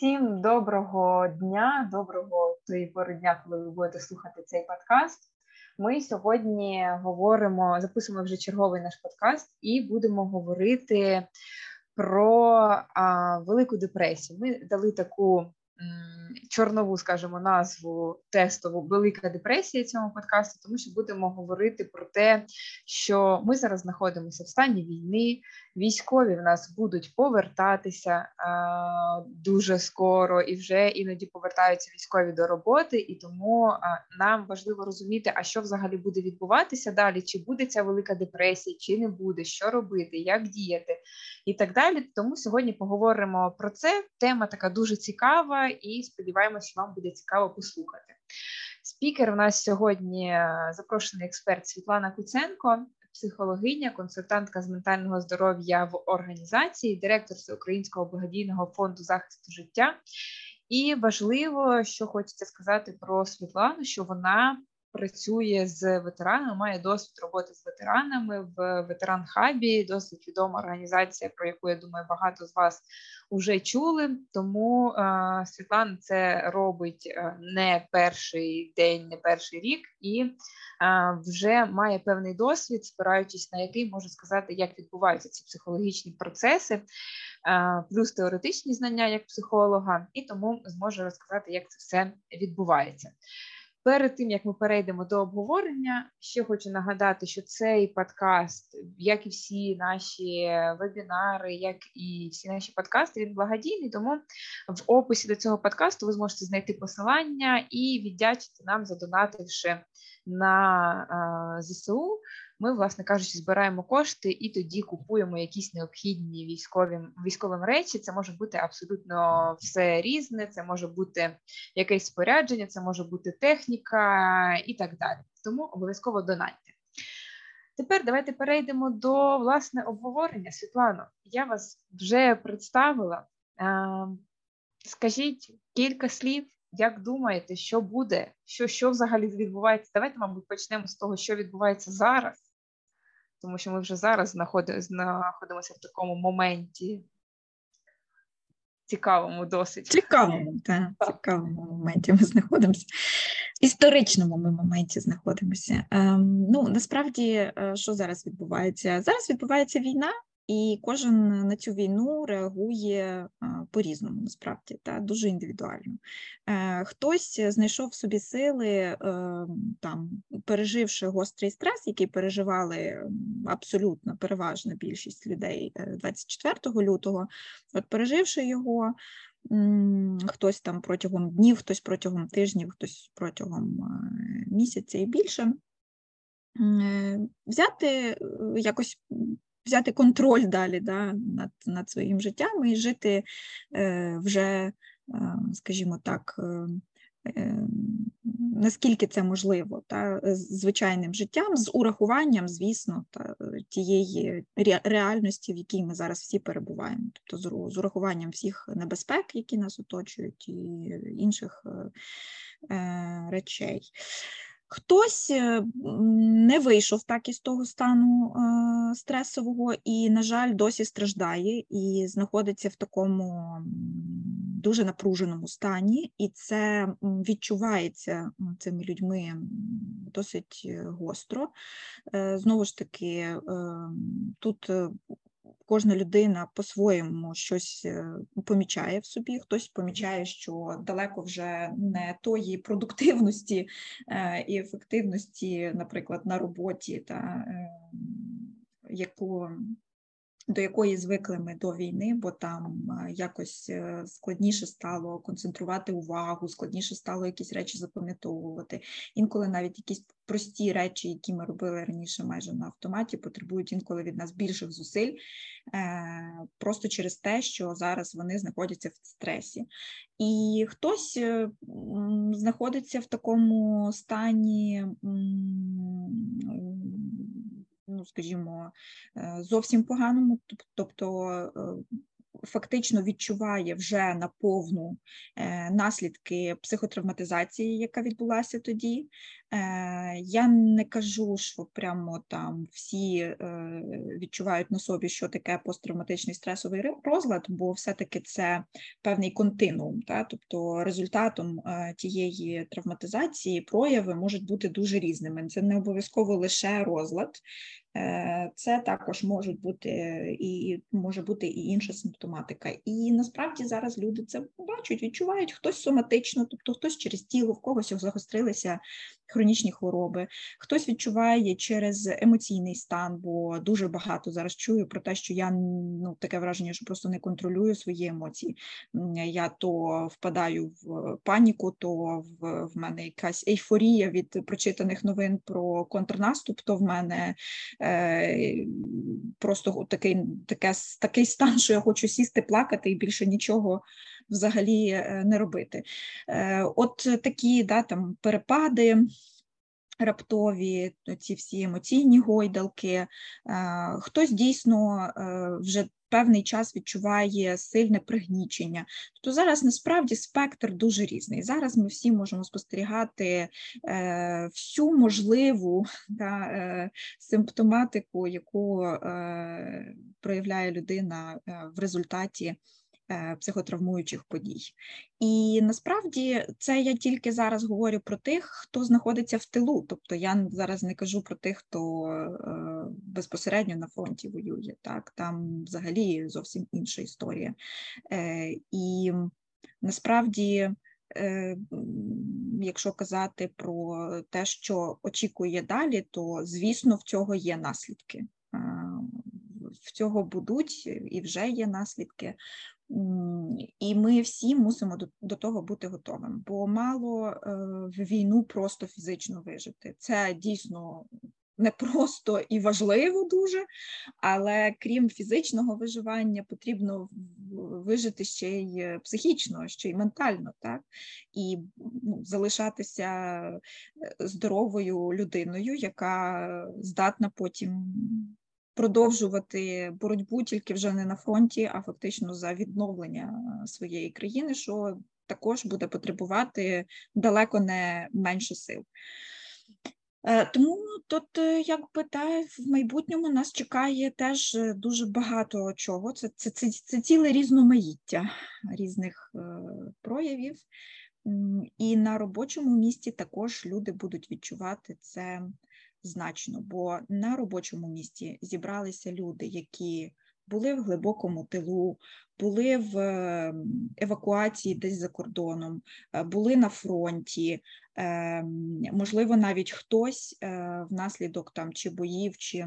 Всім доброго дня, доброго тої пори дня, коли ви будете слухати цей подкаст. Ми сьогодні говоримо, записуємо вже черговий наш подкаст, і будемо говорити про а, велику депресію. Ми дали таку чорнову, скажімо, назву тестову Велика депресія цьому подкасту, тому що будемо говорити про те, що ми зараз знаходимося в стані війни. Військові в нас будуть повертатися а, дуже скоро і вже іноді повертаються військові до роботи, і тому а, нам важливо розуміти, а що взагалі буде відбуватися далі, чи буде ця велика депресія, чи не буде, що робити, як діяти і так далі. Тому сьогодні поговоримо про це. Тема така дуже цікава, і сподіваємося, що вам буде цікаво послухати. Спікер у нас сьогодні е, запрошений експерт Світлана Куценко, психологиня, консультантка з ментального здоров'я в організації, директор Всеукраїнського благодійного фонду захисту життя. І важливо, що хочеться сказати про Світлану, що вона працює з ветеранами, має досвід роботи з ветеранами в ветеран хабі. Досить відома організація, про яку я думаю, багато з вас вже чули. Тому е, Світлана це робить е, не перший день, не перший рік, і е, вже має певний досвід, спираючись на який можу сказати, як відбуваються ці психологічні процеси. Плюс теоретичні знання як психолога, і тому зможу розказати, як це все відбувається. Перед тим як ми перейдемо до обговорення, ще хочу нагадати, що цей подкаст, як і всі наші вебінари, як і всі наші подкасти, він благодійний. Тому в описі до цього подкасту ви зможете знайти посилання і віддячити нам, задонативши на ЗСУ ми, власне кажучи, збираємо кошти і тоді купуємо якісь необхідні військовим військовим речі. Це може бути абсолютно все різне, це може бути якесь спорядження, це може бути техніка і так далі. Тому обов'язково донатьте. Тепер давайте перейдемо до власне обговорення. Світлано, я вас вже представила. Скажіть кілька слів, як думаєте, що буде, що що взагалі відбувається? Давайте, мабуть, почнемо з того, що відбувається зараз, тому що ми вже зараз знаходимося в такому моменті. Цікавому досить. Цікавому, так, цікавому моменті ми знаходимося. В історичному ми моменті знаходимося. Ем, ну, Насправді, е, що зараз відбувається? Зараз відбувається війна, і кожен на цю війну реагує по-різному, насправді, та дуже індивідуально. Е, хтось знайшов собі сили, е, там, переживши гострий стрес, який переживали абсолютно переважна більшість людей 24 е, лютого, от переживши його. Хтось там протягом днів, хтось протягом тижнів, хтось протягом місяця і більше, взяти якось взяти контроль далі да, над над своїм життям і жити е, вже, е, скажімо так, е, е наскільки це можливо, та, звичайним життям, з урахуванням, звісно, та, тієї реальності, в якій ми зараз всі перебуваємо, тобто з урахуванням всіх небезпек, які нас оточують, і інших речей. Хтось е, не вийшов так із того стану е, стресового і, на жаль, досі страждає і знаходиться в такому дуже напруженому стані, і це відчувається цими людьми досить е, гостро. Знову ж таки, тут кожна людина по-своєму щось е, помічає в собі, хтось помічає, що далеко вже не тої продуктивності е, і ефективності, наприклад, на роботі, та ем, яку до якої звикли ми до війни, бо там якось е, складніше стало концентрувати увагу, складніше стало якісь речі запам'ятовувати. Інколи навіть якісь прості речі, які ми робили раніше майже на автоматі, потребують інколи від нас більших зусиль, е, просто через те, що зараз вони знаходяться в стресі. І хтось е, знаходиться в такому стані ну скажімо, е, зовсім поганому, тобто е, фактично відчуває вже наповну е, наслідки психотравматизації, яка відбулася тоді. Я не кажу, що прямо там всі відчувають на собі, що таке посттравматичний стресовий розлад, бо все-таки це певний континуум. Та? Тобто результатом тієї травматизації прояви можуть бути дуже різними. Це не обов'язково лише розлад, це також можуть бути і може бути і інша симптоматика. І насправді зараз люди це бачать, відчувають хтось соматично, тобто хтось через тіло, в когось загострилися хронічні хвороби, хтось відчуває через емоційний стан, бо дуже багато зараз чую про те, що я ну таке враження, що просто не контролюю свої емоції. Я то впадаю в паніку, то в, в мене якась ейфорія від прочитаних новин про контрнаступ, то в мене. Е, просто такий таке, такий стан, що я хочу сісти, плакати і більше нічого взагалі е, не робити. Е, от такі да, там перепади. Раптові ці всі емоційні гойдалки, хтось дійсно вже певний час відчуває сильне пригнічення. Тобто зараз насправді спектр дуже різний. Зараз ми всі можемо спостерігати е, всю можливу да, е, симптоматику, яку е, проявляє людина е, в результаті. Е, психотравмуючих подій. І насправді це я тільки зараз говорю про тих, хто знаходиться в тилу. Тобто я зараз не кажу про тих, хто е, безпосередньо на фронті воює. Так Там взагалі зовсім інша історія. Е, і насправді. Якщо казати про те, що очікує далі, то звісно в цього є наслідки. В цього будуть і вже є наслідки. І ми всі мусимо до, до того бути готовим, бо мало е, війну просто фізично вижити. Це дійсно непросто і важливо дуже, але крім фізичного виживання, потрібно вижити ще й психічно, ще й ментально, так і ну, залишатися е, здоровою людиною, яка здатна потім продовжувати боротьбу тільки вже не на фронті, а фактично за відновлення своєї країни, що також буде потребувати далеко не менше сил. Е, тому тут, е, якби та в майбутньому нас чекає теж дуже багато чого. Це це, це, це ціле різноманіття різних е, проявів, і на робочому місці також люди будуть відчувати це значно, бо на робочому місці зібралися люди, які були в глибокому тилу, були в евакуації десь за кордоном, е, були на фронті, е, можливо, навіть хтось е, внаслідок там чи боїв, чи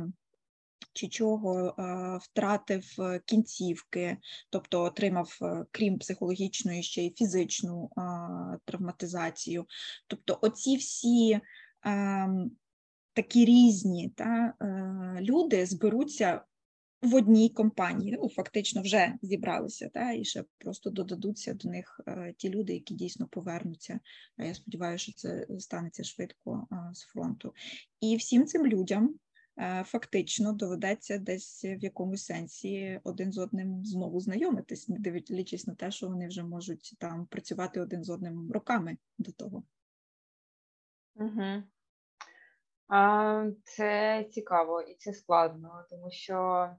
чи чого втратив кінцівки, тобто отримав, крім психологічної, ще й фізичну травматизацію. Тобто, оці всі ем, такі різні та, е, люди зберуться в одній компанії, ну, фактично вже зібралися, та, і ще просто додадуться до них е, ті люди, які дійсно повернуться. А я сподіваюся, що це станеться швидко з фронту. І всім цим людям. Е, фактично доведеться десь в якомусь сенсі один з одним знову знайомитись, не дивлячись на те, що вони вже можуть там працювати один з одним роками до того. Угу. Це цікаво і це складно, тому що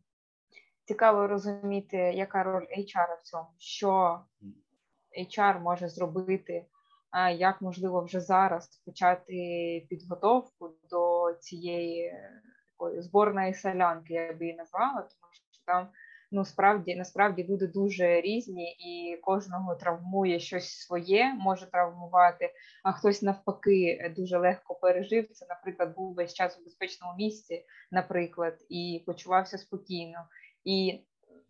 цікаво розуміти, яка роль HR в цьому, що HR може зробити, як можливо вже зараз почати підготовку до цієї такої зборної солянки, я би її назвала, тому що там ну справді насправді люди дуже різні, і кожного травмує щось своє, може травмувати, а хтось навпаки дуже легко пережив це. Наприклад, був весь час у безпечному місці, наприклад, і почувався спокійно, і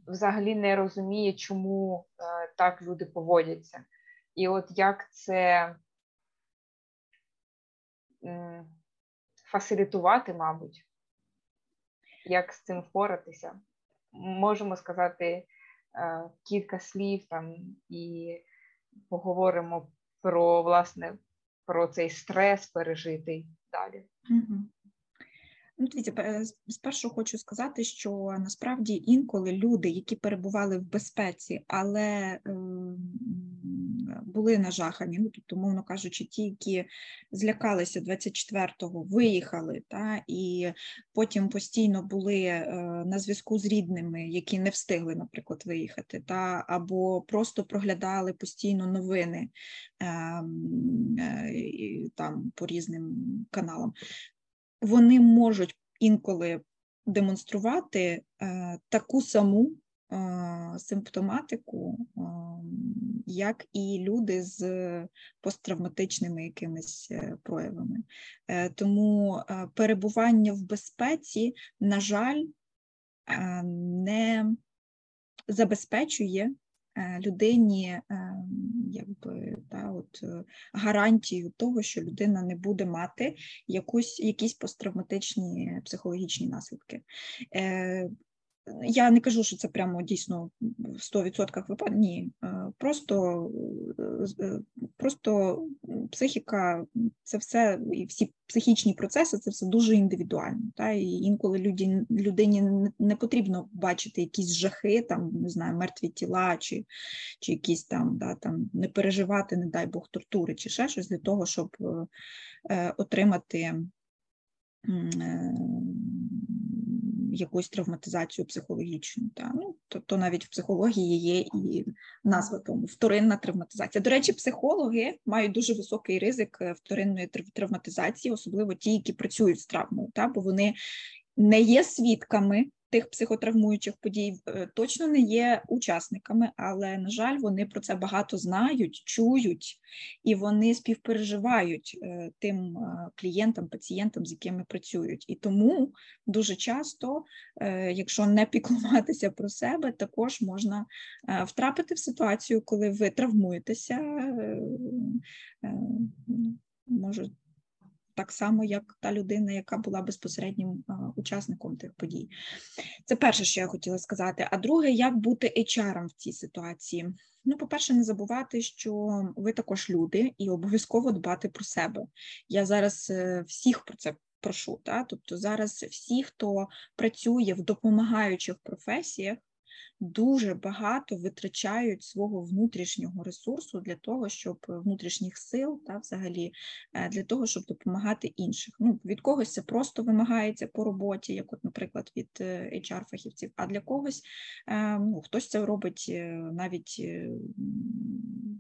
взагалі не розуміє, чому е, так люди поводяться. І от як це фасилітувати, мабуть, як з цим впоратися можемо сказати е, кілька слів там і поговоримо про власне про цей стрес пережитий далі. Ну, дивіться, спершу хочу сказати, що насправді інколи люди, які перебували в безпеці, але ем, були нажахані, ну тобто, мовно кажучи, ті, які злякалися 24-го, виїхали, та, і потім постійно були е, на зв'язку з рідними, які не встигли, наприклад, виїхати, та, або просто проглядали постійно новини ем, е, там по різним каналам. Вони можуть інколи демонструвати е, таку саму симптоматику, як і люди з посттравматичними якимись е, проявами. Е, тому е, перебування в безпеці, на жаль, не забезпечує людині якби, та, от, гарантію того, що людина не буде мати якусь, якісь посттравматичні психологічні наслідки. Я не кажу, що це прямо дійсно в 100% випадків, ні. Е, просто е, просто психіка, це все, і всі психічні процеси, це все дуже індивідуально. Та? І інколи люді, людині не потрібно бачити якісь жахи, там, не знаю, мертві тіла, чи чи якісь там, да, там не переживати, не дай Бог, тортури, чи ще щось для того, щоб е, отримати. Е, якусь травматизацію психологічну. Та? Ну, то, то навіть в психології є і назва тому вторинна травматизація. До речі, психологи мають дуже високий ризик е, вторинної травматизації, особливо ті, які працюють з травмою, та? бо вони не є свідками тих психотравмуючих подій е, точно не є учасниками, але, на жаль, вони про це багато знають, чують і вони співпереживають е, тим е, клієнтам, пацієнтам, з якими працюють. І тому дуже часто, якщо не піклуватися про себе, також можна втрапити в ситуацію, коли ви травмуєтеся. Може так само, як та людина, яка була безпосереднім учасником тих подій. Це перше, що я хотіла сказати. А друге, як бути HR в цій ситуації? Ну, по-перше, не забувати, що ви також люди, і обов'язково дбати про себе. Я зараз е, всіх про це прошу. Та? Тобто зараз всі, хто працює в допомагаючих професіях, дуже багато витрачають свого внутрішнього ресурсу для того, щоб внутрішніх сил та взагалі е, для того, щоб допомагати інших. Ну, Від когось це просто вимагається по роботі, як, от, наприклад, від е, HR-фахівців, а для когось е, ну, хтось це робить навіть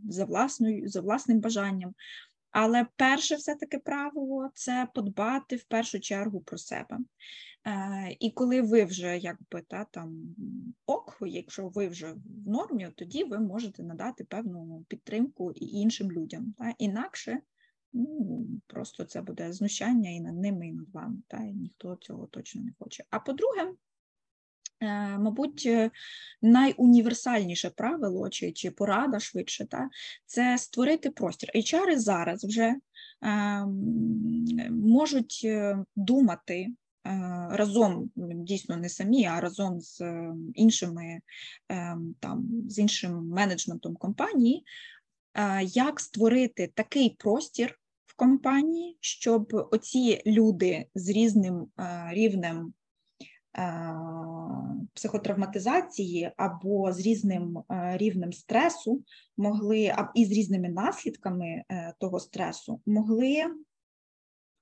за власною, за власним бажанням. Але перше все-таки правило це подбати в першу чергу про себе. Е, і коли ви вже якби та там ок, якщо ви вже в нормі, тоді ви можете надати певну підтримку і іншим людям. Та? Інакше ну, просто це буде знущання і над ними, і над вами. Та? І ніхто цього точно не хоче. А по-друге, е, Мабуть, найуніверсальніше правило чи чи порада швидше, та, це створити простір. HR зараз вже е, можуть е, думати Е, разом дійсно не самі, а разом з е, іншими е, там з іншим менеджментом компанії, як створити такий простір в компанії, щоб оці люди з різним рівнем психотравматизації або з різним рівнем стресу могли, і з різними наслідками того стресу могли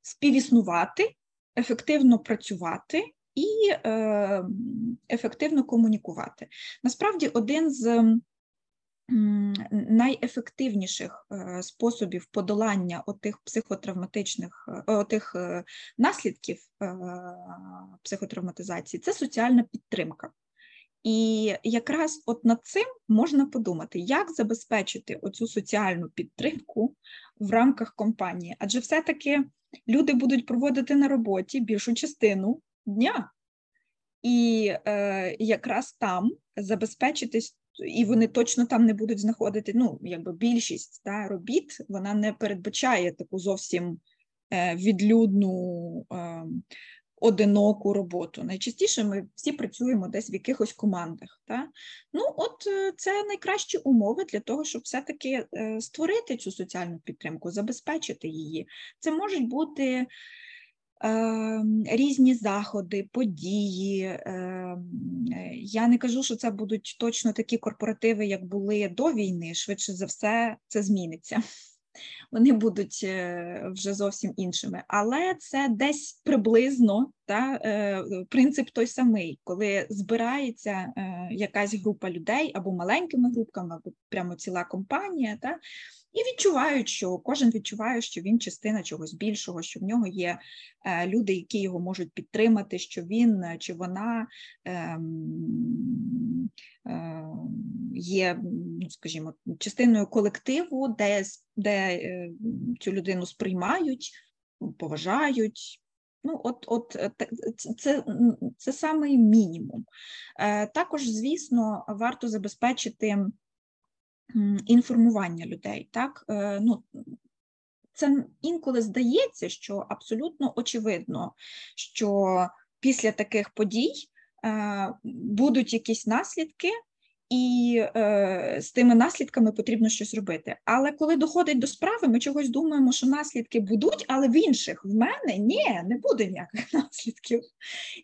співіснувати ефективно працювати і е, ефективно комунікувати. Насправді, один з найефективніших е, способів подолання отих психотравматичних е, отих наслідків психотравматизації це соціальна підтримка. І якраз от над цим можна подумати, як забезпечити оцю соціальну підтримку в рамках компанії, адже все-таки люди будуть проводити на роботі більшу частину дня. І е, якраз там забезпечитись, і вони точно там не будуть знаходити. Ну, якби більшість та, робіт вона не передбачає таку зовсім е, відлюдну е, одиноку роботу. Найчастіше ми всі працюємо десь в якихось командах. Та? Ну, от е, це найкращі умови для того, щоб все-таки е, створити цю соціальну підтримку, забезпечити її. Це можуть бути. Ем, різні заходи, події. Ем, я не кажу, що це будуть точно такі корпоративи, як були до війни. Швидше за все, це зміниться. Вони будуть е, вже зовсім іншими, але це десь приблизно та, е, принцип той самий, коли збирається е, якась група людей або маленькими групками, або прямо ціла компанія. Та, і відчувають, що кожен відчуває, що він частина чогось більшого, що в нього є люди, які його можуть підтримати, що він чи вона ем, є, скажімо, частиною колективу, де, де цю людину сприймають, поважають. Ну, от, от е, це це самий мінімум. Е, також, звісно, варто забезпечити інформування людей. Так? Е, ну, Це інколи здається, що абсолютно очевидно, що після таких подій будуть якісь наслідки, і е, з тими наслідками потрібно щось робити. Але коли доходить до справи, ми чогось думаємо, що наслідки будуть, але в інших в мене ні, не буде ніяких наслідків.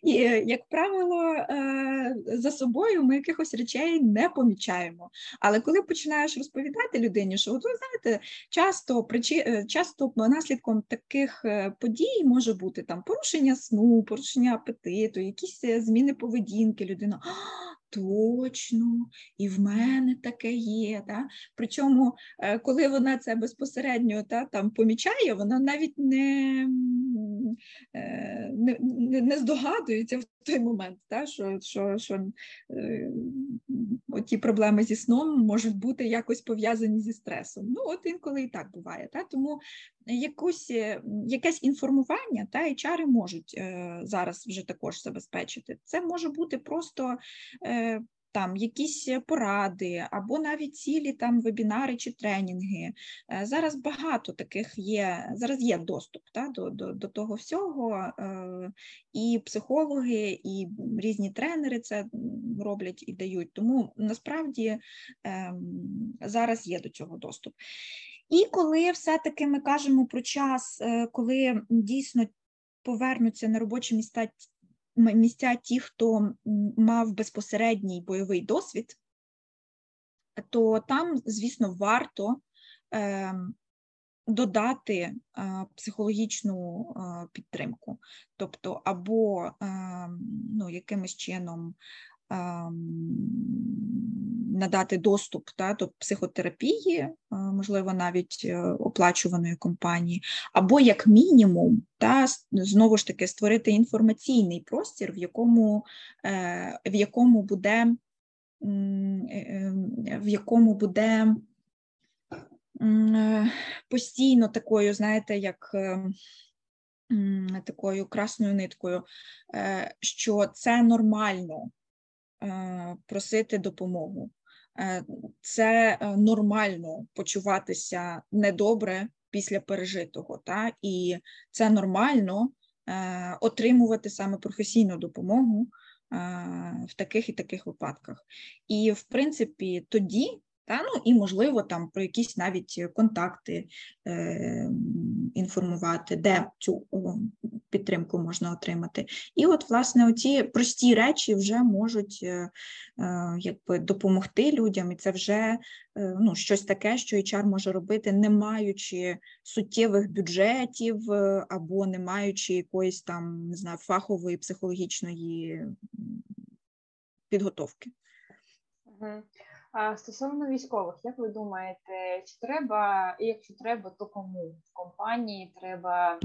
І, як правило, е, за собою ми якихось речей не помічаємо. Але коли починаєш розповідати людині, що от ви знаєте, часто причи, е, часто наслідком таких е, подій може бути там порушення сну, порушення апетиту, якісь е, зміни поведінки, людина. Точно, і в мене таке є. Да? Причому, е, коли вона це безпосередньо та, там помічає, вона навіть не е, не, не здогадується той момент, та, що що, що е, ті проблеми зі сном можуть бути якось пов'язані зі стресом. Ну, от інколи і так буває. Та? Тому якусь, якесь інформування та і чари можуть е, зараз вже також забезпечити. Це може бути просто. Е, там якісь поради, або навіть цілі там вебінари чи тренінги. Е, зараз багато таких є, зараз є доступ та, до до, до того всього, е, і психологи, і різні тренери це роблять і дають. Тому насправді ем, зараз є до цього доступ. І коли все-таки ми кажемо про час, е, коли дійсно повернуться на робочі місця місця ті, хто мав безпосередній бойовий досвід, то там, звісно, варто е, додати е, психологічну е, підтримку, тобто або е, ну, якимось чином надати доступ та, до психотерапії, можливо, навіть е, оплачуваної компанії, або як мінімум, та знову ж таки створити інформаційний простір, в якому е, в якому буде е, в якому буде постійно такою, знаєте, як такою красною ниткою, що це нормально Е, просити допомогу. Е, це е, нормально почуватися недобре після пережитого, та? і це нормально отримувати саме професійну допомогу в таких і таких випадках. І, в принципі, тоді та, ну, І, можливо, там про якісь навіть контакти е, інформувати, де цю підтримку можна отримати. І от, власне, оці прості речі вже можуть е, е, якби допомогти людям, і це вже е, ну, щось таке, що HR може робити, не маючи суттєвих бюджетів е, або не маючи якоїсь там не знаю, фахової психологічної підготовки. Стосовно військових, як ви думаєте, чи треба, і якщо треба, то кому в компанії треба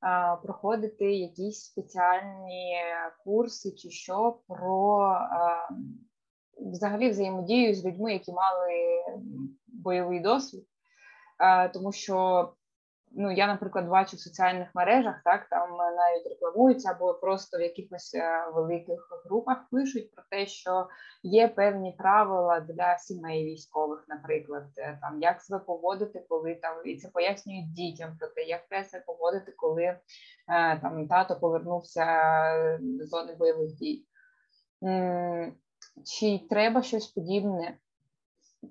а, проходити якісь спеціальні курси чи що про а, взагалі взаємодію з людьми, які мали бойовий досвід? А, тому що ну я, наприклад, бачу в соціальних мережах, так там навіть рекламуються або просто в якихось е, великих групах пишуть про те, що є певні правила для сімей військових, наприклад, е, там як себе поводити, коли там і це пояснюють дітям про те, як треба себе поводити, коли е, там тато повернувся до зони бойових дій. Чи треба щось подібне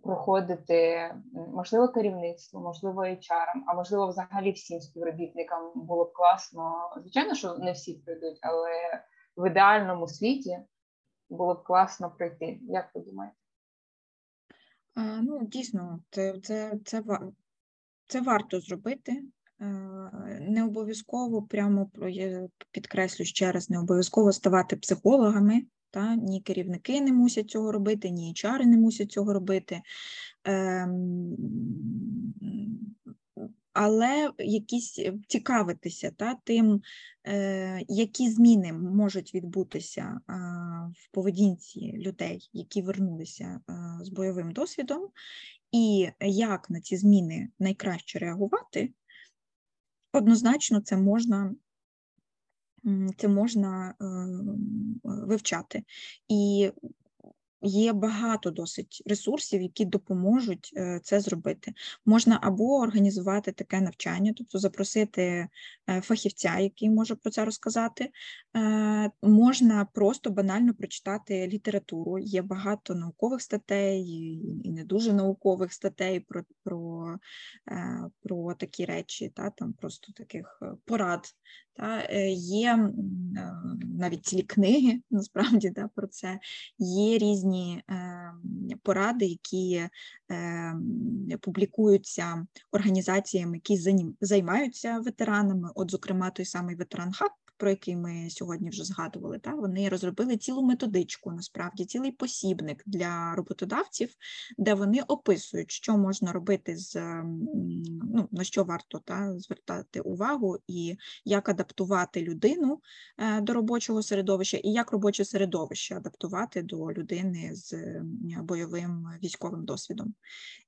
проходити можливо керівництво, можливо, HR, а можливо, взагалі всім співробітникам було б класно. Звичайно, що не всі прийдуть, але в ідеальному світі було б класно пройти. Як ви думаєте? А, Ну, дійсно, це, це, це, це варто зробити. Не обов'язково прямо підкреслю ще раз, не обов'язково ставати психологами. Та? Ні керівники не мусять цього робити, ні HR не мусять цього робити. Ем, але якісь е, цікавитися та, тим, е, які зміни можуть відбутися в поведінці людей, які вернулися з бойовим досвідом, і як на ці зміни найкраще реагувати, однозначно це можна. Це можна е, вивчати. І Є багато досить ресурсів, які допоможуть е, це зробити. Можна або організувати таке навчання, тобто запросити е, фахівця, який може про це розказати. Е, можна просто банально прочитати літературу. Є багато наукових статей і не дуже наукових статей про про, про такі речі, та, там просто таких порад. Та, Є навіть цілі книги, насправді да, про це, є різні різні ем, поради, які ем, публікуються організаціями, які займаються ветеранами. От, зокрема, той самий ветеран Хаб, про який ми сьогодні вже згадували, та вони розробили цілу методичку, насправді цілий посібник для роботодавців, де вони описують, що можна робити з ну, на що варто та звертати увагу, і як адаптувати людину е, до робочого середовища, і як робоче середовище адаптувати до людини з бойовим військовим досвідом.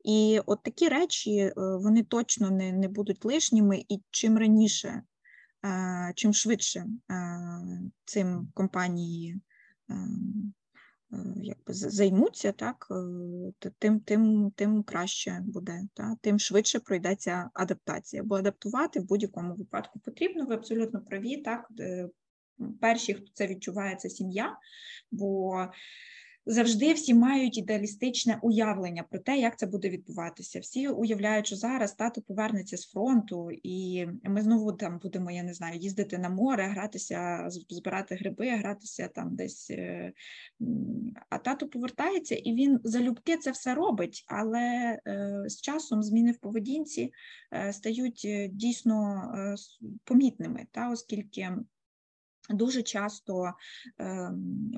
І от такі речі е, вони точно не, не будуть лишніми, і чим раніше чим швидше цим компанії якби займуться, так, е, тим тим, тим краще буде, так, тим швидше пройдеться адаптація, бо адаптувати в будь-якому випадку потрібно, ви абсолютно праві, так, перші, хто це відчуває, це сім'я, бо завжди всі мають ідеалістичне уявлення про те, як це буде відбуватися. Всі уявляють, що зараз тато повернеться з фронту, і ми знову там будемо, я не знаю, їздити на море, гратися, збирати гриби, гратися там десь. Е, а тато повертається, і він залюбки це все робить, але е, з часом зміни в поведінці е, стають дійсно помітними, та оскільки. Дуже часто ем,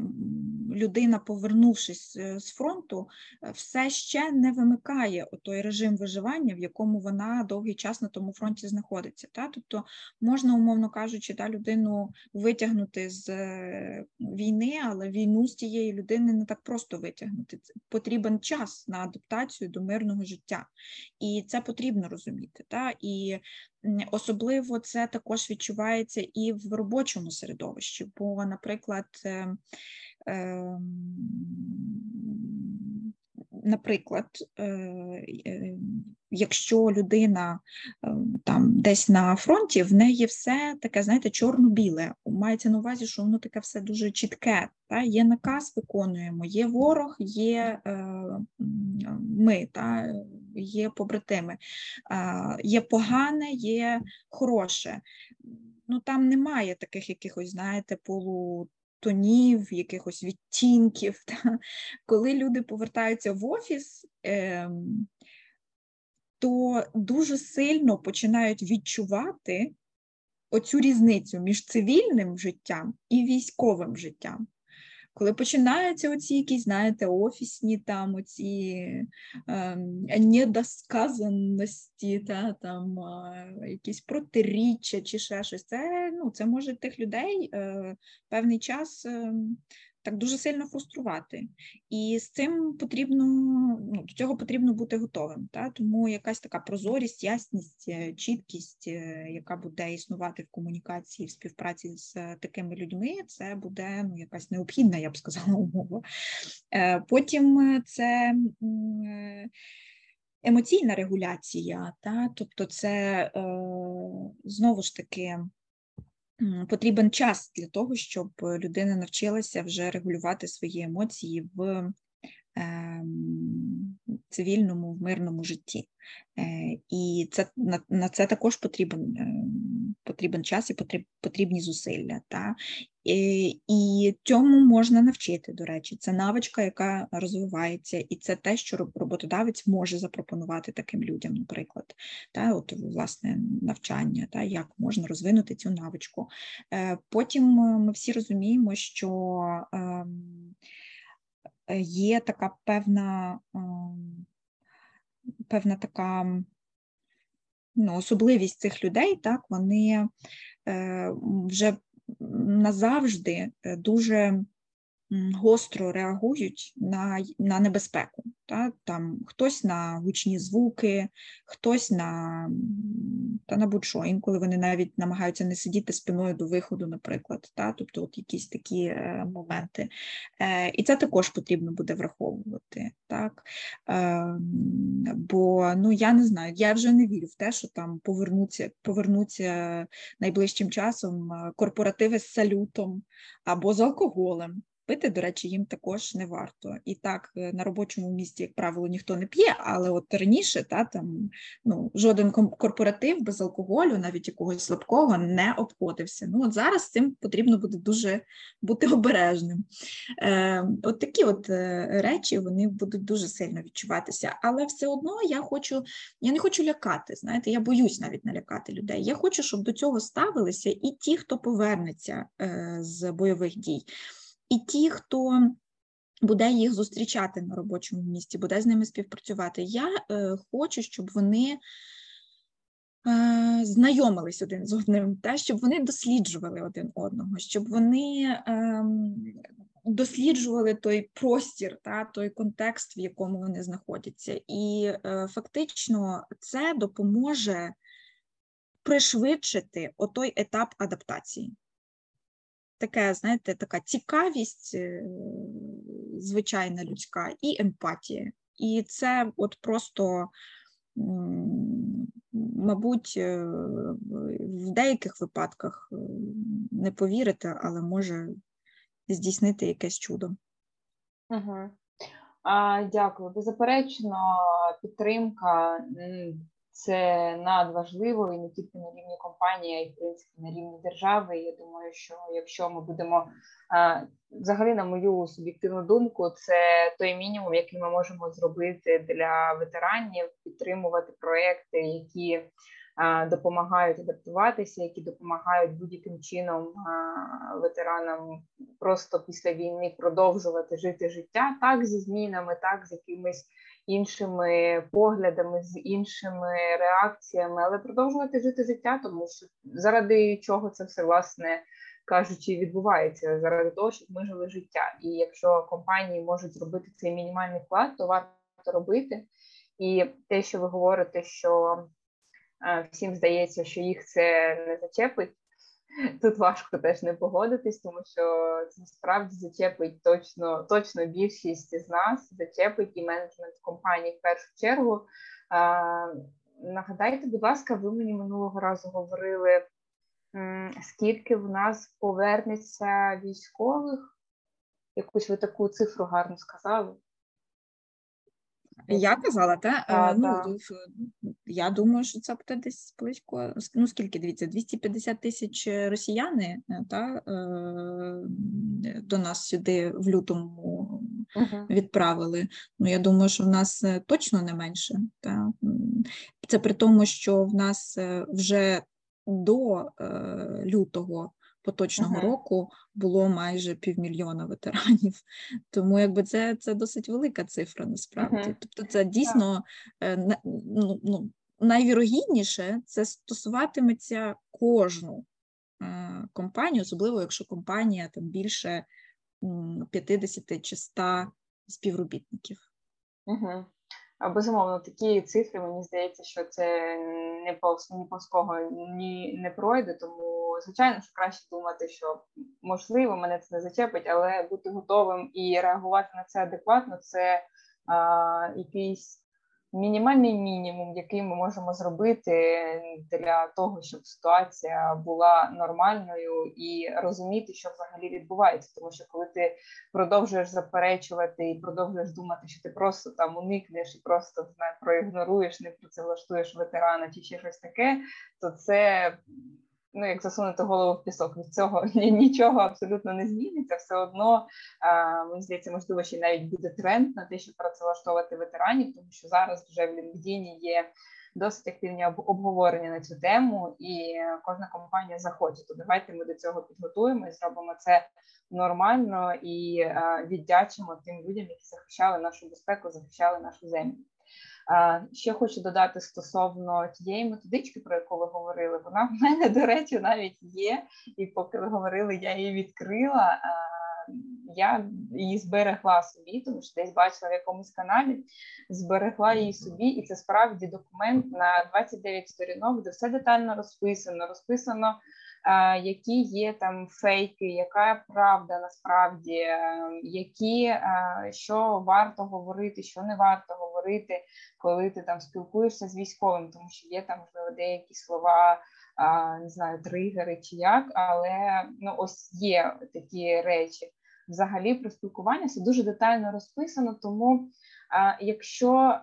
людина, повернувшись е, з фронту, е, все ще не вимикає той режим виживання, в якому вона довгий час на тому фронті знаходиться. Та? Тобто можна, умовно кажучи, та, людину витягнути з е, війни, але війну з тієї людини не так просто витягнути. Потрібен час на адаптацію до мирного життя. І це потрібно розуміти. Та? І Особливо це також відчувається і в робочому середовищі, бо, наприклад, е, е, наприклад, е, якщо людина там десь на фронті, в неї все таке, знаєте, чорно-біле. Мається на увазі, що воно таке все дуже чітке. Та? Є наказ, виконуємо, є ворог, є ми. Та? є побратими, є погане, є хороше. Ну там немає таких якихось, знаєте, полутонів, якихось відтінків. Та? Коли люди повертаються в офіс, е, то дуже сильно починають відчувати оцю різницю між цивільним життям і військовим життям. Коли починаються оці якісь, знаєте, офісні там оці е, недосказаності, та, там е, якісь протиріччя чи ще щось, це ну, це може тих людей е, певний час е, так дуже сильно фруструвати. І з цим потрібно ну, до цього потрібно бути готовим. Та? Тому якась така прозорість, ясність, е, чіткість, е, яка буде існувати в комунікації, в співпраці з такими людьми, це буде ну, якась необхідна, я б сказала, умова. Е, потім це. Емоційна регуляція, та? тобто це е, знову ж таки потрібен час для того, щоб людина навчилася вже регулювати свої емоції в цивільному, в мирному житті. Е, і це на, на це також потрібен е, потрібен час і потріб, потрібні зусилля. Та? І, і цьому можна навчити, до речі, це навичка, яка розвивається, і це те, що роботодавець може запропонувати таким людям, наприклад, та, от власне навчання, та, як можна розвинути цю навичку. Е, потім ми всі розуміємо, що ем, є така певна. Ем, певна така ну, особливість цих людей, так, вони е, вже назавжди е, дуже гостро реагують на на небезпеку. Та? Там Хтось на гучні звуки, хтось на та на будь-що. Інколи вони навіть намагаються не сидіти спиною до виходу, наприклад. Та? Тобто от якісь такі е, моменти. Е, І це також потрібно буде враховувати. Так? Е, Бо ну, я не знаю, я вже не вірю в те, що там повернуться, повернуться найближчим часом е, корпоративи з салютом або з алкоголем. Пити, до речі, їм також не варто. І так, е, на робочому місці, як правило, ніхто не п'є, але от раніше та, там, ну, жоден корпоратив без алкоголю, навіть якогось слабкого, не обходився. Ну, от Зараз цим потрібно буде дуже бути обережним. Е, От такі от е, речі вони будуть дуже сильно відчуватися. Але все одно я хочу, я не хочу лякати. Знаєте, я боюсь навіть налякати людей. Я хочу, щоб до цього ставилися і ті, хто повернеться е, з бойових дій і ті, хто буде їх зустрічати на робочому місці, буде з ними співпрацювати. Я е, хочу, щоб вони е, знайомились один з одним, та, щоб вони досліджували один одного, щоб вони е, досліджували той простір, та, той контекст, в якому вони знаходяться. І е, фактично це допоможе пришвидшити отой етап адаптації таке, знаєте, така цікавість, е, звичайна людська, і емпатія. І це от просто, мабуть, е, в деяких випадках е, не повірити, але може здійснити якесь чудо. Угу. А, Дякую. Беззаперечно, підтримка це надважливо і не тільки на рівні компанії, а й в принципі на рівні держави. Я думаю, що якщо ми будемо взагалі, на мою суб'єктивну думку, це той мінімум, який ми можемо зробити для ветеранів, підтримувати проекти, які допомагають адаптуватися, які допомагають будь-яким чином ветеранам просто після війни продовжувати жити життя так зі змінами, так з якимись іншими поглядами, з іншими реакціями, але продовжувати жити життя, тому що заради чого це все власне кажучи відбувається заради того, щоб ми жили життя. І якщо компанії можуть зробити цей мінімальний вклад, то варто робити. І те, що ви говорите, що е, всім здається, що їх це не зачепить. Тут важко теж не погодитись, тому що це насправді зачепить точно точно більшість з нас, зачепить і менеджмент компанії в першу чергу. Нагадайте, будь ласка, ви мені минулого разу говорили, скільки в нас повернеться військових? Якусь ви таку цифру гарно сказали. Я казала, та? А, ну, та. Я думаю, що це буде десь близько. Ну, скільки дивіться, 250 тисяч росіяни е, та, до нас сюди в лютому uh-huh. відправили. Ну, я думаю, що в нас точно не менше. Та? Це при тому, що в нас вже до лютого поточного uh-huh. року було майже півмільйона ветеранів. Тому якби це це досить велика цифра насправді. Uh-huh. Тобто, це дійсно uh-huh. ну, ну, найвірогідніше це стосуватиметься кожну е, компанію, особливо якщо компанія там більше 50 чи 100 співробітників. Угу. Безумовно, такі цифри, мені здається, що це не повз ні повського ні не пройде, тому звичайно що краще думати, що можливо мене це не зачепить, але бути готовим і реагувати на це адекватно це а, якийсь мінімальний мінімум, який ми можемо зробити для того, щоб ситуація була нормальною і розуміти, що взагалі відбувається. Тому що коли ти продовжуєш заперечувати і продовжуєш думати, що ти просто там уникнеш і просто знає, проігноруєш, не працевлаштуєш ветерана чи ще щось таке, то це ну, як засунути голову в пісок, від цього нічого абсолютно не зміниться. Все одно мені здається, можливо, ще навіть буде тренд на те, щоб працевлаштовувати ветеранів, тому що зараз вже в LinkedIn є досить активні обговорення на цю тему, і кожна компанія захоче. То давайте ми до цього підготуємо і зробимо це нормально і віддячимо тим людям, які захищали нашу безпеку, захищали нашу землю. Ще хочу додати стосовно тієї методички, про яку ви говорили. Вона в мене, до речі, навіть є. І поки ви говорили, я її відкрила. Я її зберегла собі, тому що десь бачила в якомусь каналі, зберегла її собі, і це справді документ на 29 сторінок, де все детально розписано. Розписано які є там фейки, яка правда насправді, е, які е, що варто говорити, що не варто говорити, коли ти там спілкуєшся з військовим, тому що є там деякі слова. Не знаю, тригери чи як, але ну ось є такі речі. Взагалі, про спілкування все дуже детально розписано, тому Якщо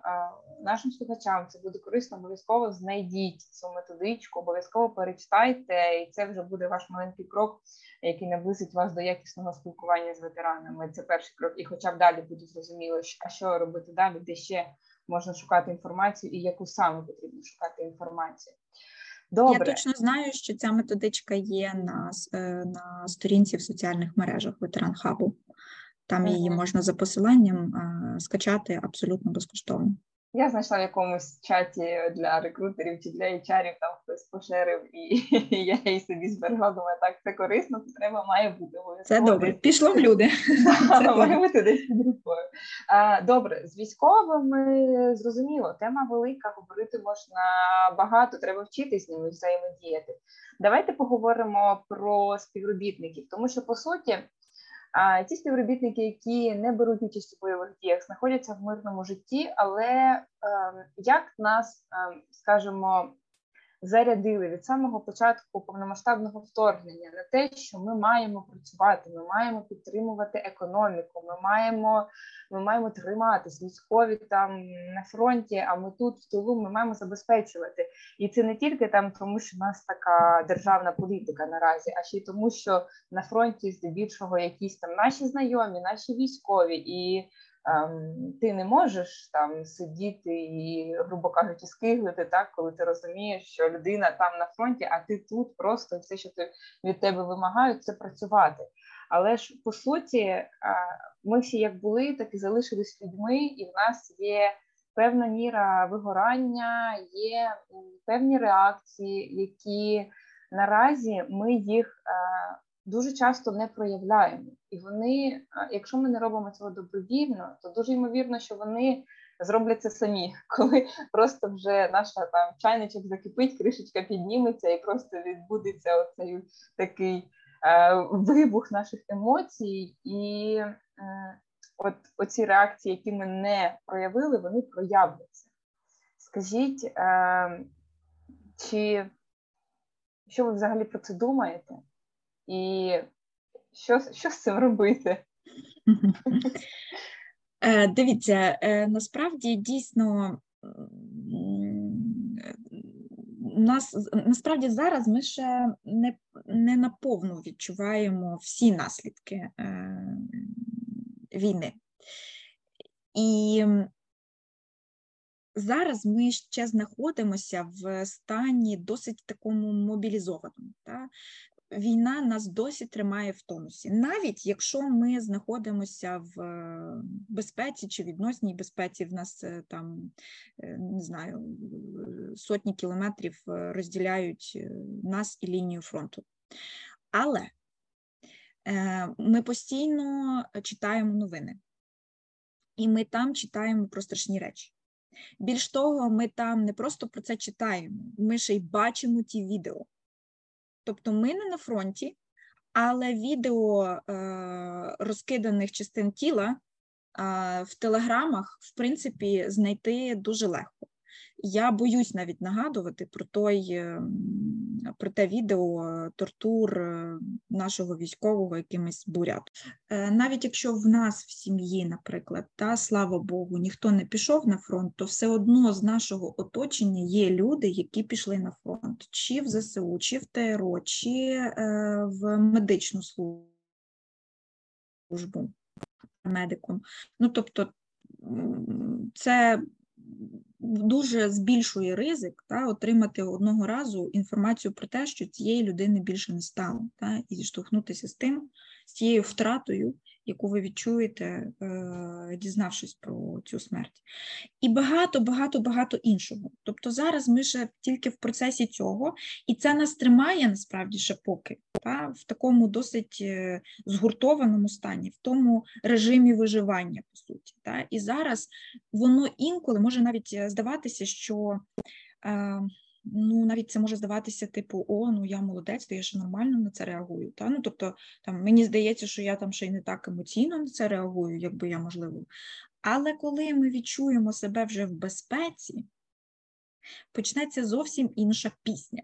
нашим слухачам це буде корисно, обов'язково знайдіть цю методичку, обов'язково перечитайте, і це вже буде ваш маленький крок, який наблизить вас до якісного спілкування з ветеранами. Це перший крок, і хоча б далі буде зрозуміло, а що робити далі, де ще можна шукати інформацію, і яку саме потрібно шукати інформацію. Добре. Я точно знаю, що ця методичка є на е, на сторінці в соціальних мережах ветеран хабу. Там її можна за посиланням скачати абсолютно безкоштовно. Я знайшла в якомусь чаті для рекрутерів чи для HR, там хтось пошерив, і я її собі зберегла. Думаю, так це корисно, це треба має бути. Це добре. Пішло в люди. Має бути десь під рукою. Добре, з військовими зрозуміло, тема велика, говорити можна багато, треба вчитись з ними взаємодіяти. Давайте поговоримо про співробітників, тому що по суті. А ті співробітники, які не беруть участь у бойових діях, знаходяться в мирному житті, але ем, як нас, ем, скажімо, зарядили від самого початку повномасштабного вторгнення на те, що ми маємо працювати, ми маємо підтримувати економіку, ми маємо ми маємо триматись військові там на фронті. А ми тут в тилу ми маємо забезпечувати. І це не тільки там, тому що в нас така державна політика наразі, а ще й тому, що на фронті здебільшого якісь там наші знайомі, наші військові і. Ем, ти не можеш там сидіти і, грубо кажучи, скиглити так, коли ти розумієш, що людина там на фронті, а ти тут просто все, що ти від тебе вимагають, це працювати. Але ж по суті, е, ми всі як були, так і залишились людьми, і в нас є певна міра вигорання, є певні реакції, які наразі ми їх е, дуже часто не проявляємо. І вони, якщо ми не робимо цього добровільно, то дуже ймовірно, що вони зроблять це самі, коли просто вже наша там чайничок закипить, кришечка підніметься, і просто відбудеться оцей такий е, вибух наших емоцій, і е, от оці реакції, які ми не проявили, вони проявляться. Скажіть, е, чи що ви взагалі про це думаєте? І що що з цим робити? Е, дивіться, е, насправді дійсно нас насправді зараз ми ще не не наповну відчуваємо всі наслідки е, війни. І зараз ми ще знаходимося в стані досить такому мобілізованому. Та? Війна нас досі тримає в тонусі, навіть якщо ми знаходимося в е, безпеці чи відносній безпеці, в нас е, там е, не знаю сотні кілометрів розділяють нас і лінію фронту. Але ми постійно читаємо новини, і ми там читаємо про страшні речі. Більш того, ми там не просто про це читаємо, ми ще й бачимо ті відео. Тобто ми не на фронті, але відео е, розкиданих частин тіла в телеграмах, в принципі, знайти дуже легко. Я боюсь навіть нагадувати про той ем, про те відео е, тортур е, нашого військового якимось бурят. Е, навіть якщо в нас в сім'ї, наприклад, та слава Богу, ніхто не пішов на фронт, то все одно з нашого оточення є люди, які пішли на фронт, чи в ЗСУ, чи в ТРО, чи в медичну службу медиком. Ну тобто це дуже збільшує ризик та, отримати одного разу інформацію про те, що цієї людини більше не стало, та, і зіштовхнутися з тим, з цією втратою, яку ви відчуєте, е, дізнавшись про цю смерть. І багато, багато, багато іншого. Тобто зараз ми ще тільки в процесі цього, і це нас тримає насправді ще поки та, в такому досить е, згуртованому стані, в тому режимі виживання, по суті. Та. І зараз воно інколи може навіть е, здаватися, що. Ну, навіть це може здаватися, типу, о, ну я молодець, то я ще нормально на це реагую. Та? Ну, Тобто, там, мені здається, що я там ще й не так емоційно на це реагую, якби я можливо. Але коли ми відчуємо себе вже в безпеці, почнеться зовсім інша пісня.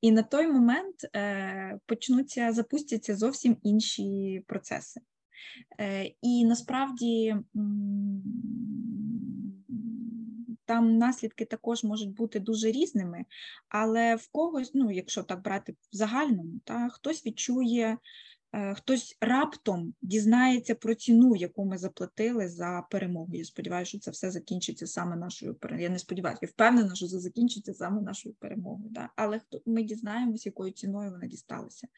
І на той момент е, почнуться, запустяться зовсім інші процеси. Е, І насправді там наслідки також можуть бути дуже різними, але в когось, ну, якщо так брати в загальному, та, хтось відчує, е, хтось раптом дізнається про ціну, яку ми заплатили за перемогу. Я сподіваюся, що це все закінчиться саме нашою перемогою. Я не сподіваюся, я впевнена, що це закінчиться саме нашою перемогою. Да? Але хто ми дізнаємося, якою ціною вона дісталася.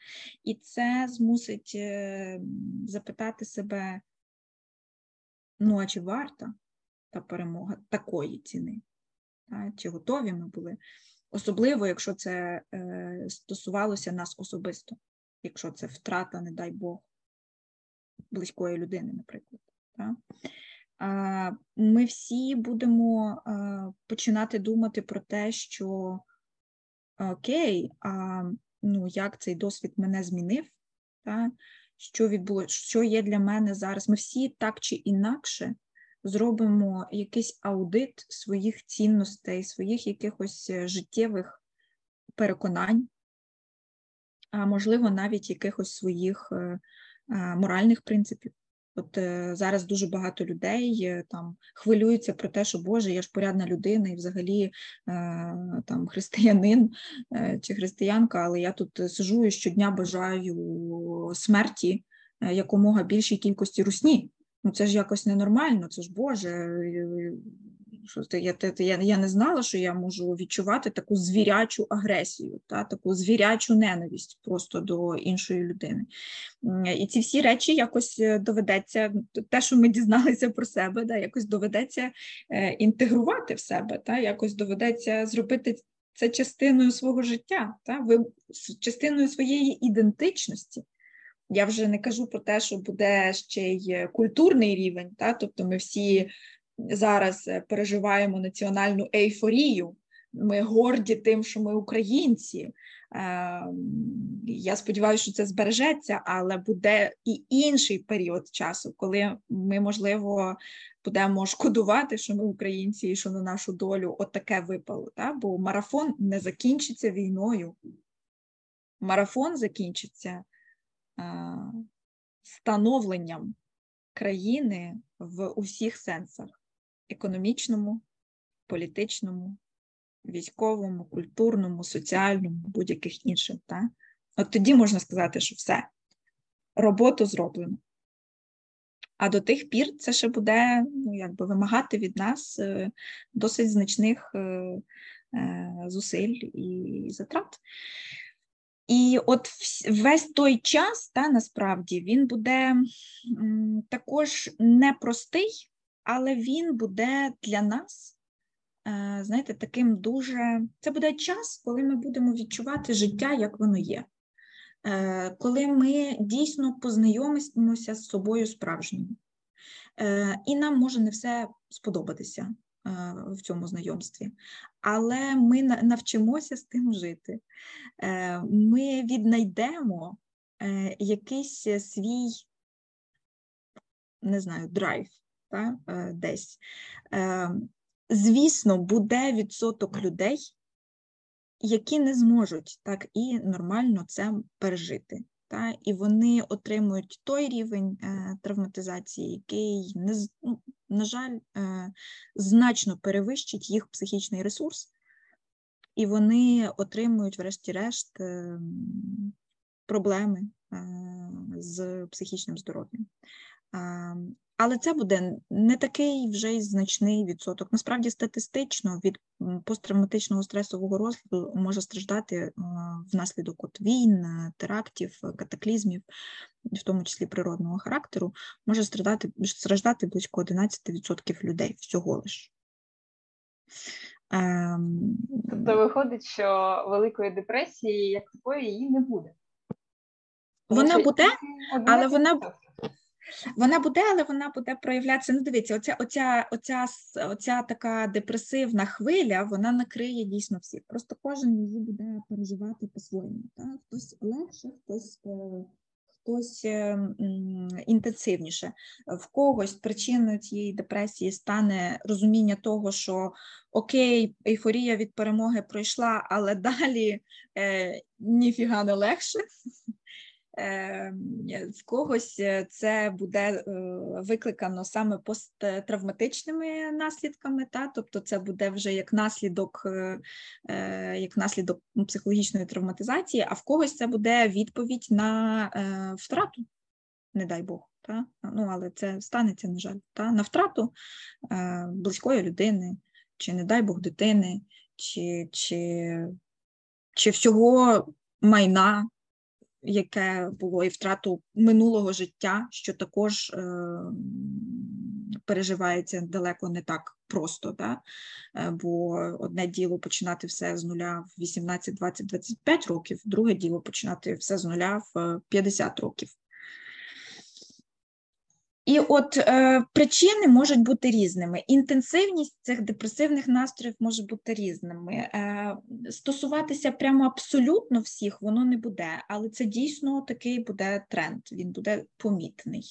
І це змусить е, запитати себе: ну, а чи варто? Та перемога такої ціни. Чи готові ми були? Особливо, якщо це е, стосувалося нас особисто, якщо це втрата, не дай Бог, близької людини, наприклад. Ми всі будемо е, починати думати про те, що окей, а ну, як цей досвід мене змінив, та? що відбулося, що є для мене зараз. Ми всі так чи інакше зробимо якийсь аудит своїх цінностей, своїх якихось е, життєвих переконань, а можливо, навіть якихось своїх е, моральних принципів. От е, зараз дуже багато людей там хвилюються про те, що Боже, я ж порядна людина і взагалі там християнин чи християнка, але я тут сижу і щодня бажаю смерті якомога більшій кількості русні. Ну це ж якось ненормально, це ж Боже. Що я я, я не знала, що я можу відчувати таку звірячу агресію, та, таку звірячу ненависть просто до іншої людини. І ці всі речі якось е, доведеться, те, що ми дізналися про себе, да, якось доведеться е, інтегрувати в себе, та, якось доведеться зробити це частиною свого життя, та, ви частиною своєї ідентичності. Я вже не кажу про те, що буде ще й культурний рівень, та? тобто ми всі зараз е, переживаємо національну ейфорію, ми горді тим, що ми українці. Ем, я сподіваюся, що це збережеться, але буде і інший період часу, коли ми, можливо, будемо шкодувати, що ми українці і що на нашу долю отаке випало. Та? Бо марафон не закінчиться війною. Марафон закінчиться становленням країни в усіх сенсах економічному, політичному, військовому, культурному, соціальному, будь-яких інших. Так? От тоді можна сказати, що все, роботу зроблено. А до тих пір це ще буде ну, якби вимагати від нас е, досить значних е, е, зусиль і затрат. І от весь той час, та, насправді, він буде також непростий, але він буде для нас, е, знаєте, таким дуже. Це буде час, коли ми будемо відчувати життя, як воно є. Е, коли ми дійсно познайомимося з собою справжнім. Е, і нам може не все сподобатися. Е, в цьому знайомстві, але ми навчимося з тим жити. Е, ми віднайдемо е, якийсь свій не знаю, драйв та, десь. Звісно, буде відсоток людей, які не зможуть так і нормально це пережити. Та, І вони отримують той рівень е, травматизації, який, не, ну, на жаль, е, значно перевищить їх психічний ресурс, і вони отримують, врешті-решт, е, проблеми е, з психічним здоров'ям. Але це буде не такий вже й значний відсоток. Насправді, статистично від посттравматичного стресового розладу може страждати е, внаслідок от війн, терактів, катаклізмів, в тому числі природного характеру, може страждати страждати близько 11% людей всього лиш. Ем... Тобто виходить, що великої депресії як такої її не буде. Вона буде, але вона вона буде, але вона буде проявлятися. Ну, дивіться, оця оця, оця, оця така депресивна хвиля, вона накриє дійсно всіх. Просто кожен її буде переживати по-своєму. Так? Хтось легше, хтось. Е, хтось е, інтенсивніше, в когось причиною цієї депресії стане розуміння того, що окей, ейфорія від перемоги пройшла, але далі е, ніфіга не легше. Ем, в когось е, це буде е, викликано саме посттравматичними наслідками, та тобто це буде вже як наслідок, е, як наслідок психологічної травматизації, а в когось це буде відповідь на втрату, не дай Бог. Та? Ну, але це станеться, на жаль, та? на втрату близької людини, чи, не дай Бог, дитини, чи, чи, чи всього майна яке було і втрату минулого життя, що також е, переживається далеко не так просто, да? Е, бо одне діло починати все з нуля в 18, 20, 25 років, друге діло починати все з нуля в 50 років. І от е, причини можуть бути різними. Інтенсивність цих депресивних настроїв може бути різними. Е, Стосуватися прямо абсолютно всіх воно не буде, але це дійсно такий буде тренд, він буде помітний.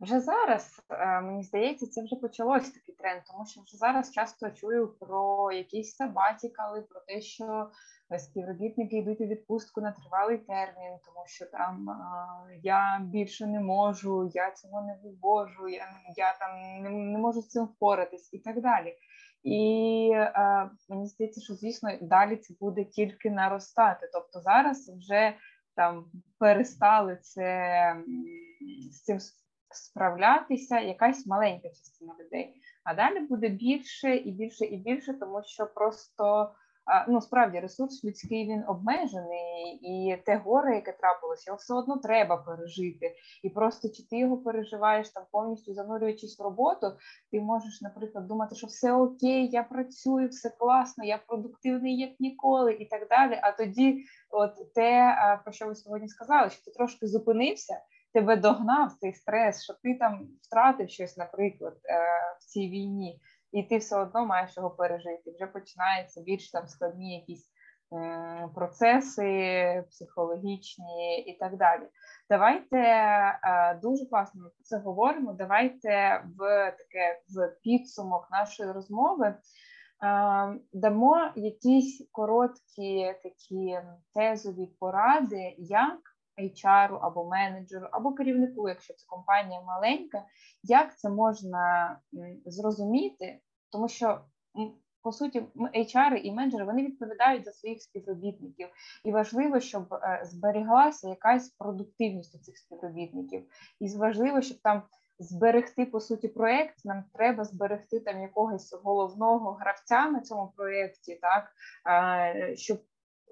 Вже зараз, е, мені здається, це вже почалось такий тренд, тому що вже зараз часто чую про якісь сабатікали, про те, що співробітники йдуть у відпустку на тривалий термін, тому що там я більше не можу, я цього не вивожу, я я там не, не можу з цим впоратись і так далі. І а, мені здається, що звісно далі це буде тільки наростати. Тобто зараз вже там перестали це з цим справлятися якась маленька частина людей. А далі буде більше і більше і більше, тому що просто ну справді ресурс людський він обмежений, і те горе, яке трапилося, його все одно треба пережити. І просто чи ти його переживаєш там повністю занурюючись в роботу, ти можеш, наприклад, думати, що все окей, я працюю, все класно, я продуктивний як ніколи, і так далі. А тоді, от те, про що ви сьогодні сказали, що ти трошки зупинився. Тебе догнав цей стрес, що ти там втратив щось, наприклад, е, в цій війні і ти все одно маєш його пережити. Вже починаються більш там складні якісь процеси психологічні і так далі. Давайте е, дуже класно про це говоримо. Давайте в таке в підсумок нашої розмови. Е, дамо якісь короткі такі тезові поради, як HR або менеджеру, або керівнику, якщо це компанія маленька, як це можна зрозуміти, тому що по суті HR і менеджери вони відповідають за своїх співробітників, і важливо, щоб е, зберігалася якась продуктивність у цих співробітників, і важливо, щоб там. Зберегти по суті проєкт, нам треба зберегти там якогось головного гравця на цьому проєкті, так? Щоб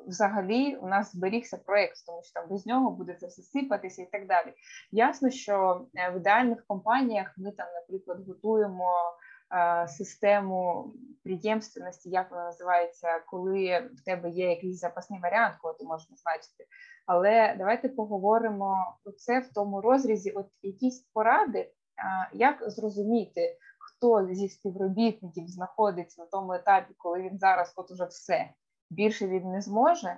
взагалі у нас зберігся проєкт, тому що там без нього буде це все сипатися і так далі. Ясно, що е, в ідеальних компаніях ми там, наприклад, готуємо. Е, систему приємственності, як вона називається, коли в тебе є якийсь запасний варіант, коли ти можеш назначити. Але давайте поговоримо про це в тому розрізі. От якісь поради, як зрозуміти, хто зі співробітників знаходиться на тому етапі, коли він зараз, от уже все більше він не зможе.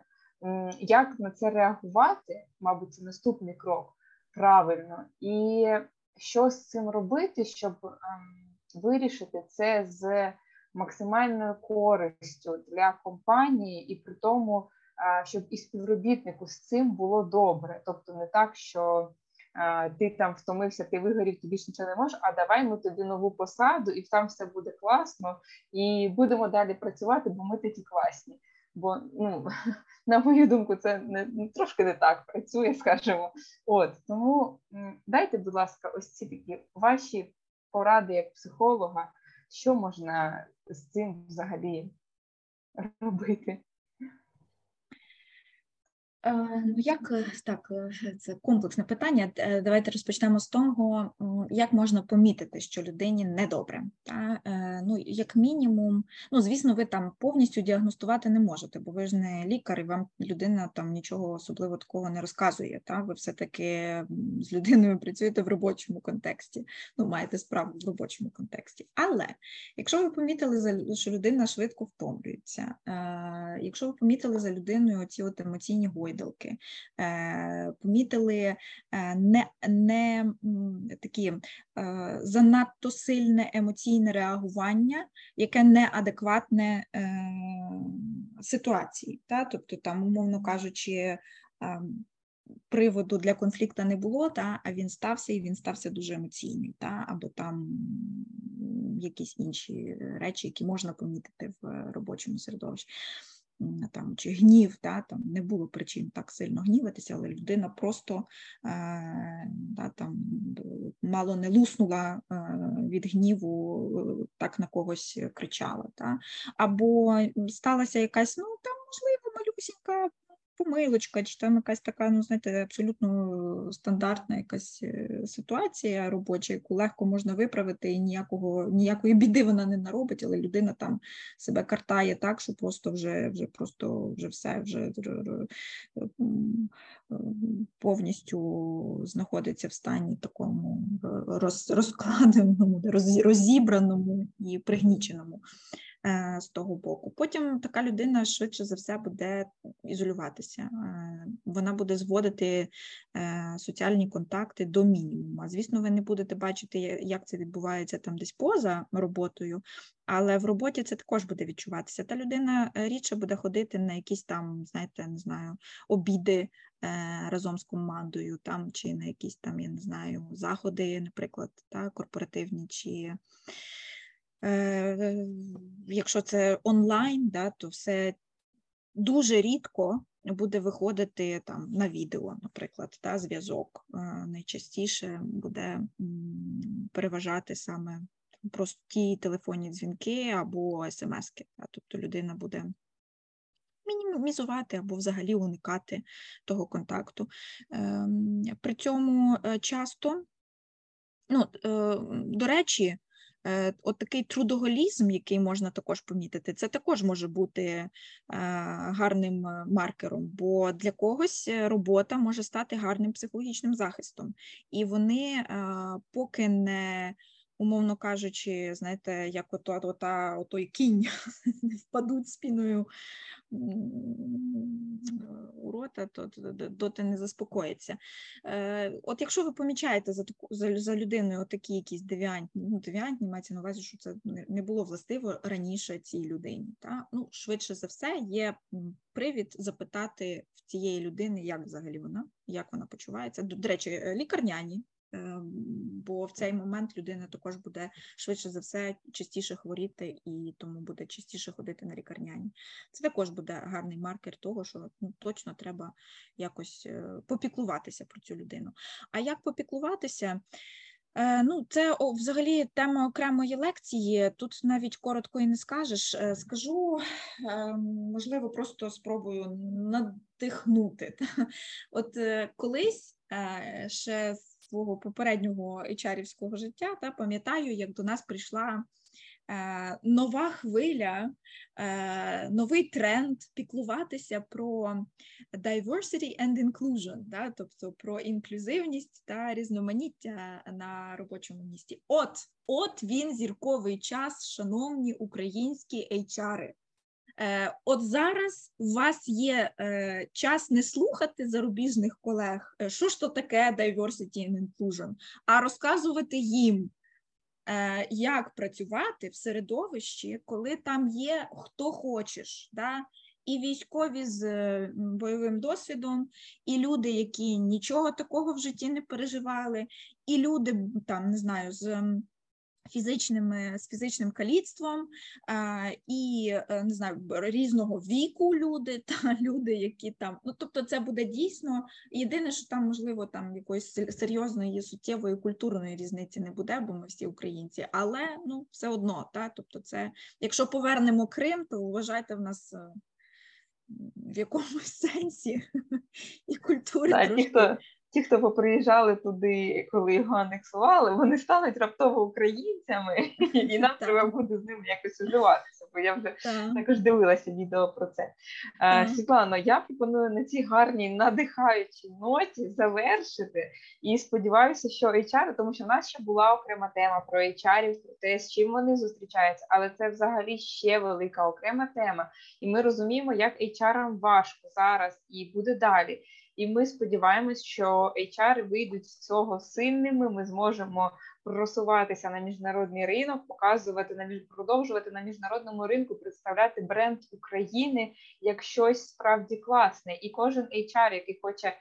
Як на це реагувати? Мабуть, це наступний крок правильно, і що з цим робити, щоб ем, вирішити це з максимальною користю для компанії, і при тому, щоб і співробітнику з цим було добре. Тобто не так, що ти там втомився, ти вигорів, ти більше нічого не можеш, а давай ми тобі нову посаду, і там все буде класно, і будемо далі працювати, бо ми такі класні. Бо, ну, на мою думку, це не трошки не так працює, скажімо. От тому дайте, будь ласка, ось ці такі ваші поради як психолога, що можна з цим взагалі робити. Е, ну, як е, так, е, це комплексне питання. Давайте розпочнемо з того, як можна помітити, що людині недобре. Та? Ну, як мінімум, ну звісно, ви там повністю діагностувати не можете, бо ви ж не лікар, і вам людина там нічого особливо такого не розказує. Та? Ви все-таки з людиною працюєте в робочому контексті, ну маєте справу в робочому контексті. Але якщо ви помітили, що людина швидко втомлюється, якщо ви помітили за людиною ці от емоційні гойди, видалки, е, помітили е, не не такі е, занадто сильне емоційне реагування, яке неадекватне ситуації. Та? Тобто, там, умовно кажучи, Приводу для конфлікту не було, та, а він стався і він стався дуже емоційний, та, або там якісь інші речі, які можна помітити в робочому середовищі там, чи гнів, да, там не було причин так сильно гніватися, але людина просто е, та, там, мало не луснула е, від гніву, е, так на когось кричала. Да. Або сталася якась, ну там, можливо, малюсінька помилочка, чи там якась така, ну знаєте, абсолютно стандартна якась е, ситуація робоча, яку легко можна виправити, і ніякого ніякої біди вона не наробить, але людина там себе картає так, що просто вже вже просто вже все вже повністю знаходиться в стані такому роз, розкладеному, розібраному і пригніченому. Е, з того боку. Потім така людина швидше за все буде ізолюватися, е, вона буде зводити е, соціальні контакти до мінімуму. Звісно, ви не будете бачити, як це відбувається там десь поза роботою, але в роботі це також буде відчуватися. Та людина рідше буде ходити на якісь там, знаєте, не знаю, обіди. Разом з командою, там чи на якісь там, я не знаю, заходи, наприклад, та, корпоративні, чи якщо це онлайн, да, то все дуже рідко буде виходити там на відео, наприклад, та, зв'язок. Е, найчастіше буде переважати саме прості телефонні дзвінки або смски. Тобто людина буде мінімізувати або взагалі уникати того контакту. Ем, при цьому е, часто, ну, до речі, Е, от такий трудоголізм, який можна також помітити, це також може бути е, гарним е, маркером, бо для когось робота може стати гарним психологічним захистом, і вони поки не умовно кажучи, знаєте, як ото, ота, отой кінь впадуть спіною у рота, то доти не заспокоїться. Е, от якщо ви помічаєте за таку за, людиною такі якісь девіантні, ну девіантні, мається на увазі, що це не було властиво раніше цій людині. Та? Ну, Швидше за все, є привід запитати в цієї людини, як взагалі вона, як вона почувається. До речі, е, лікарняні бо в цей момент людина також буде швидше за все частіше хворіти і тому буде частіше ходити на лікарняні. Це також буде гарний маркер того, що ну, точно треба якось е, попіклуватися про цю людину. А як попіклуватися? Е, ну, це взагалі тема окремої лекції. Тут навіть коротко і не скажеш. Е, скажу, можливо, просто спробую надихнути. От колись ще свого попереднього hr життя, та пам'ятаю, як до нас прийшла е, нова хвиля, е, новий тренд піклуватися про diversity and inclusion, да, тобто про інклюзивність та різноманіття на робочому місці. От, от він зірковий час, шановні українські HR-и. Е, От зараз у вас є е, час не слухати зарубіжних колег, е, що ж то таке diversity and inclusion, а розказувати їм, як працювати в середовищі, коли там є хто хочеш. Да? І військові з бойовим досвідом, і люди, які нічого такого в житті не переживали, і люди там не знаю з фізичними з фізичним каліцтвом і е, не знаю різного віку люди та люди, які там ну тобто, це буде дійсно єдине, що там можливо там якоїсь серйозної суттєвої культурної різниці не буде, бо ми всі українці, але ну все одно, та тобто, це якщо повернемо Крим, то вважайте в нас. Е, в якомусь сенсі і культурі. Да, ті, хто ті, хто поприїжджали туди, коли його анексували, вони стануть раптово українцями, і нам треба буде з ними якось уживатися. Бо я вже також дивилася відео про це. Світлано, я пропоную на цій гарній надихаючій ноті завершити і сподіваюся, що HR, тому що в нас ще була окрема тема про HR, про те, з чим вони зустрічаються, але це взагалі ще велика окрема тема, і ми розуміємо, як HR важко зараз і буде далі. І ми сподіваємось, що HR вийдуть з цього сильними. Ми зможемо просуватися на міжнародний ринок, показувати на продовжувати на міжнародному ринку, представляти бренд України як щось справді класне. І кожен HR, який хоче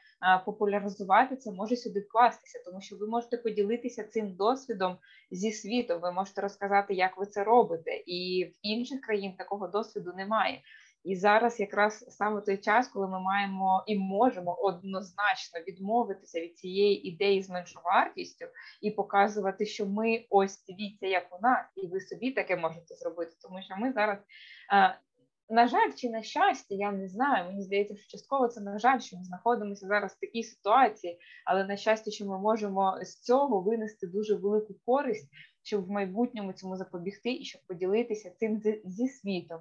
популяризувати це, може сюди вкластися, тому що ви можете поділитися цим досвідом зі світом. Ви можете розказати, як ви це робите, і в інших країн такого досвіду немає. І зараз якраз саме той час, коли ми маємо і можемо однозначно відмовитися від цієї ідеї з меншовартістю і показувати, що ми ось дивіться, як у нас, і ви собі таке можете зробити, тому що ми зараз. На жаль, чи на щастя, я не знаю. Мені здається, що частково це на жаль, що ми знаходимося зараз в такій ситуації, але на щастя, що ми можемо з цього винести дуже велику користь, щоб в майбутньому цьому запобігти і щоб поділитися цим зі світом.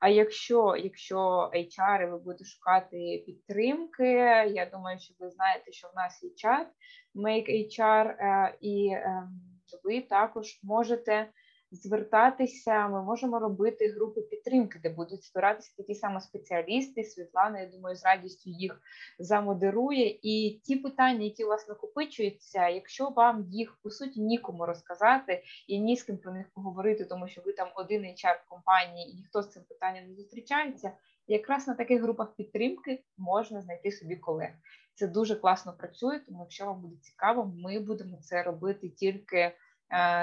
А якщо якщо HR ви будете шукати підтримки, я думаю, що ви знаєте, що в нас є чат Make HR, е, і ем, ви також можете звертатися, ми можемо робити групи підтримки, де будуть збиратися такі самі спеціалісти. Світлана, я думаю, з радістю їх замодерує. І ті питання, які у вас накопичуються, якщо вам їх по суті нікому розказати і ні з ким про них поговорити, тому що ви там один HR в компанії і ніхто з цим питанням не зустрічається. Якраз на таких групах підтримки можна знайти собі колег. Це дуже класно працює, тому якщо вам буде цікаво, ми будемо це робити тільки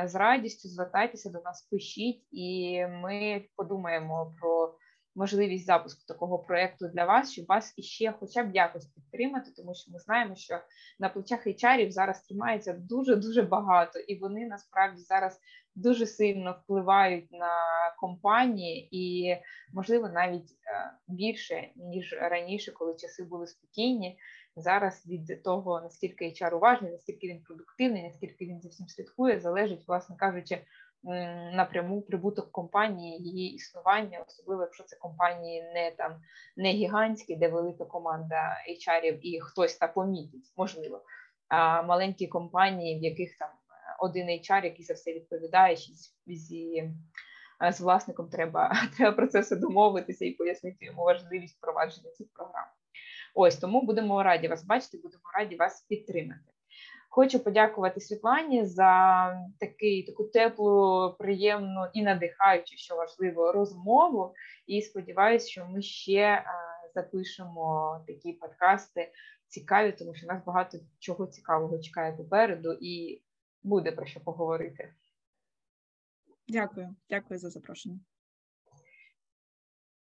з радістю звертайтеся до нас, пишіть, і ми подумаємо про можливість запуску такого проєкту для вас, щоб вас іще хоча б якось підтримати, тому що ми знаємо, що на плечах HR зараз тримається дуже дуже багато, і вони насправді зараз дуже сильно впливають на компанії, і можливо навіть е, більше ніж раніше, коли часи були спокійні зараз від того, наскільки HR уважний, наскільки він продуктивний, наскільки він за всім слідкує, залежить, власне кажучи, напряму прибуток компанії, її існування, особливо якщо це компанії не там не гігантські, де велика команда HR і хтось та помітить, можливо, а маленькі компанії, в яких там один HR, який за все відповідає, зі з власником треба треба про це все домовитися і пояснити йому важливість впровадження цих програм. Ось тому будемо раді вас бачити, будемо раді вас підтримати. Хочу подякувати Світлані за такий таку теплу, приємну і надихаючу, що важливо, розмову. І сподіваюся, що ми ще запишемо такі подкасти цікаві, тому що нас багато чого цікавого чекає попереду, і буде про що поговорити. Дякую, дякую за запрошення.